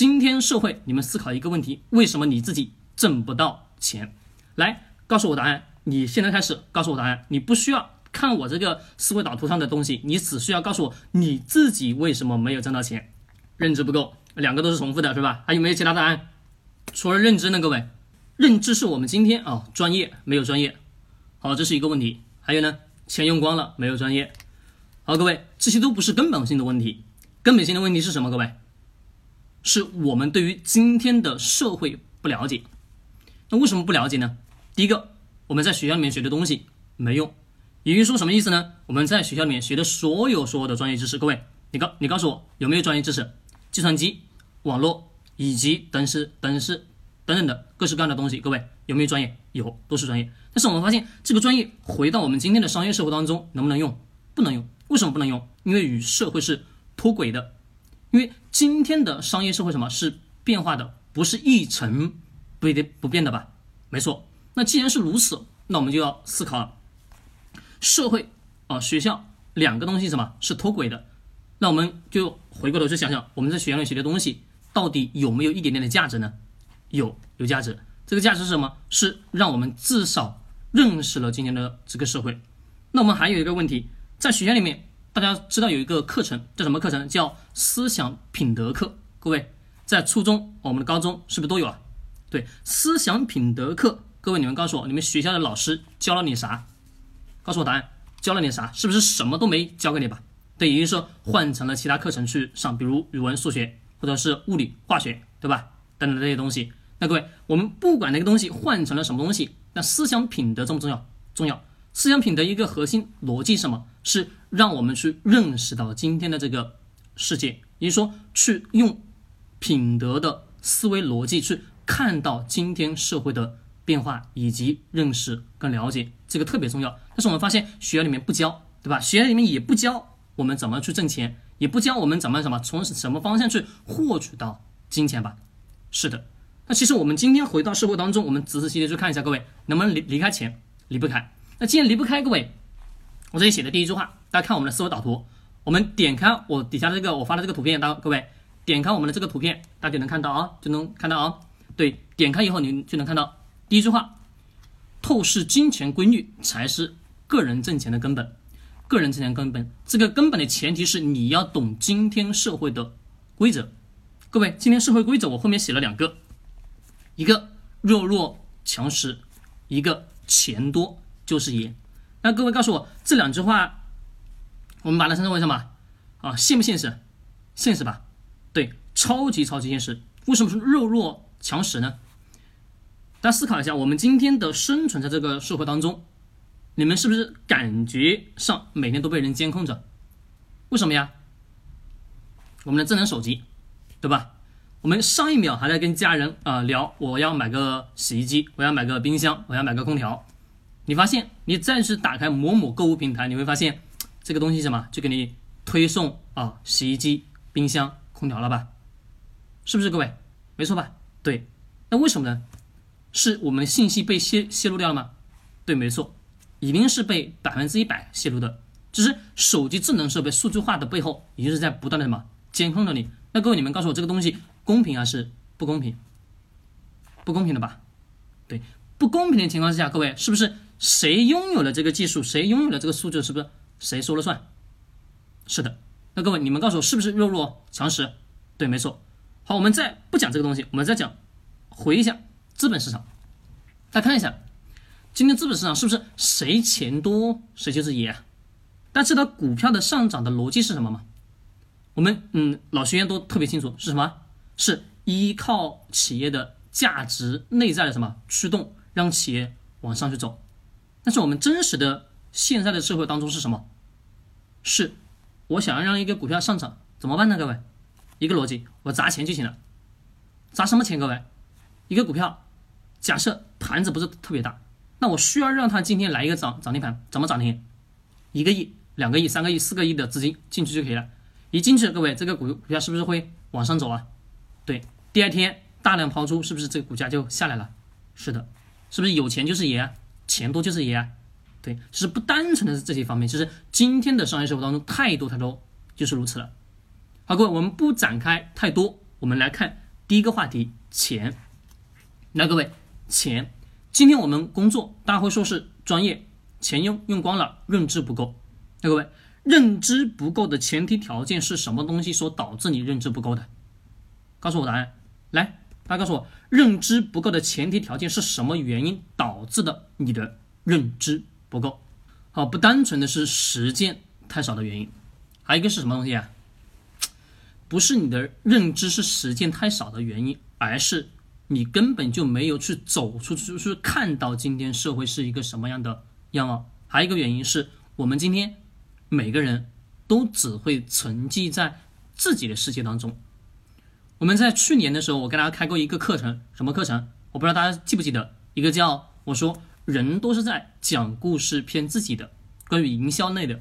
今天社会，你们思考一个问题：为什么你自己挣不到钱？来，告诉我答案。你现在开始告诉我答案。你不需要看我这个思维导图上的东西，你只需要告诉我你自己为什么没有挣到钱。认知不够，两个都是重复的，是吧？还有没有其他答案？除了认知呢？各位，认知是我们今天啊专业没有专业。好，这是一个问题。还有呢，钱用光了没有专业。好，各位，这些都不是根本性的问题。根本性的问题是什么？各位？是我们对于今天的社会不了解，那为什么不了解呢？第一个，我们在学校里面学的东西没用，也就是说什么意思呢？我们在学校里面学的所有所有的专业知识，各位，你告你告诉我有没有专业知识？计算机、网络以及等式、等式等等的各式各样的东西，各位有没有专业？有，都是专业。但是我们发现这个专业回到我们今天的商业社会当中能不能用？不能用。为什么不能用？因为与社会是脱轨的。因为今天的商业社会什么是变化的，不是一成不变不变的吧？没错。那既然是如此，那我们就要思考了。社会啊，学校两个东西什么是脱轨的？那我们就回过头去想想，我们在学校里学的东西到底有没有一点点的价值呢？有，有价值。这个价值是什么？是让我们至少认识了今天的这个社会。那我们还有一个问题，在学校里面。大家知道有一个课程叫什么课程？叫思想品德课。各位在初中、我们的高中是不是都有啊？对，思想品德课。各位你们告诉我，你们学校的老师教了你啥？告诉我答案，教了你啥？是不是什么都没教给你吧？对，也就是说换成了其他课程去上，比如语文、数学，或者是物理、化学，对吧？等等这些东西。那各位，我们不管那个东西换成了什么东西，那思想品德重不重要？重要。思想品德一个核心逻辑是什么？是让我们去认识到今天的这个世界，也就是说，去用品德的思维逻辑去看到今天社会的变化，以及认识跟了解，这个特别重要。但是我们发现学校里面不教，对吧？学校里面也不教我们怎么去挣钱，也不教我们怎么什么从什么方向去获取到金钱吧？是的。那其实我们今天回到社会当中，我们仔仔细细去看一下，各位能不能离离开钱？离不开。那既然离不开各位，我这里写的第一句话，大家看我们的思维导图，我们点开我底下的这个我发的这个图片，大各位点开我们的这个图片，大家就能看到啊，就能看到啊。对，点开以后你就能看到第一句话，透视金钱规律才是个人挣钱的根本，个人挣钱根本，这个根本的前提是你要懂今天社会的规则。各位，今天社会规则我后面写了两个，一个弱肉强食，一个钱多。就是爷，那各位告诉我这两句话，我们把它称之为什么啊？现不现实？现实吧？对，超级超级现实。为什么是弱肉强食呢？大家思考一下，我们今天的生存在这个社会当中，你们是不是感觉上每天都被人监控着？为什么呀？我们的智能手机，对吧？我们上一秒还在跟家人啊聊，我要买个洗衣机，我要买个冰箱，我要买个空调。你发现，你再次打开某某购物平台，你会发现这个东西什么就给你推送啊，洗衣机、冰箱、空调了吧？是不是各位？没错吧？对。那为什么呢？是我们信息被泄泄露掉了吗？对，没错，一定是被百分之一百泄露的。只是手机智能设备数据化的背后，也就是在不断的什么监控着你。那各位，你们告诉我，这个东西公平还是不公平？不公平的吧？对，不公平的情况之下，各位是不是？谁拥有了这个技术，谁拥有了这个数据，是不是谁说了算？是的。那各位，你们告诉我，是不是弱肉强食？对，没错。好，我们再不讲这个东西，我们再讲回忆一下资本市场。大家看一下，今天资本市场是不是谁钱多谁就是爷？大家知道股票的上涨的逻辑是什么吗？我们嗯，老学员都特别清楚，是什么？是依靠企业的价值内在的什么驱动，让企业往上去走。但是我们真实的现在的社会当中是什么？是，我想要让一个股票上涨，怎么办呢？各位，一个逻辑，我砸钱就行了。砸什么钱？各位，一个股票，假设盘子不是特别大，那我需要让它今天来一个涨涨停盘，怎么涨停？一个亿、两个亿、三个亿、四个亿的资金进去就可以了。一进去，各位，这个股股票是不是会往上走啊？对，第二天大量抛出，是不是这个股价就下来了？是的，是不是有钱就是爷？啊？钱多就是爷，对，是不单纯的是这些方面，就是今天的商业社会当中太多太多就是如此了。好，各位，我们不展开太多，我们来看第一个话题钱。来，各位，钱。今天我们工作，大家会说是专业，钱用用光了，认知不够。那各位，认知不够的前提条件是什么东西所导致你认知不够的？告诉我答案。来，大家告诉我，认知不够的前提条件是什么原因导致的你的认知不够？好，不单纯的是实践太少的原因，还有一个是什么东西啊？不是你的认知是实践太少的原因，而是。你根本就没有去走出去，去看到今天社会是一个什么样的样貌。还有一个原因是我们今天每个人都只会沉寂在自己的世界当中。我们在去年的时候，我跟大家开过一个课程，什么课程？我不知道大家记不记得，一个叫我说人都是在讲故事骗自己的，关于营销类的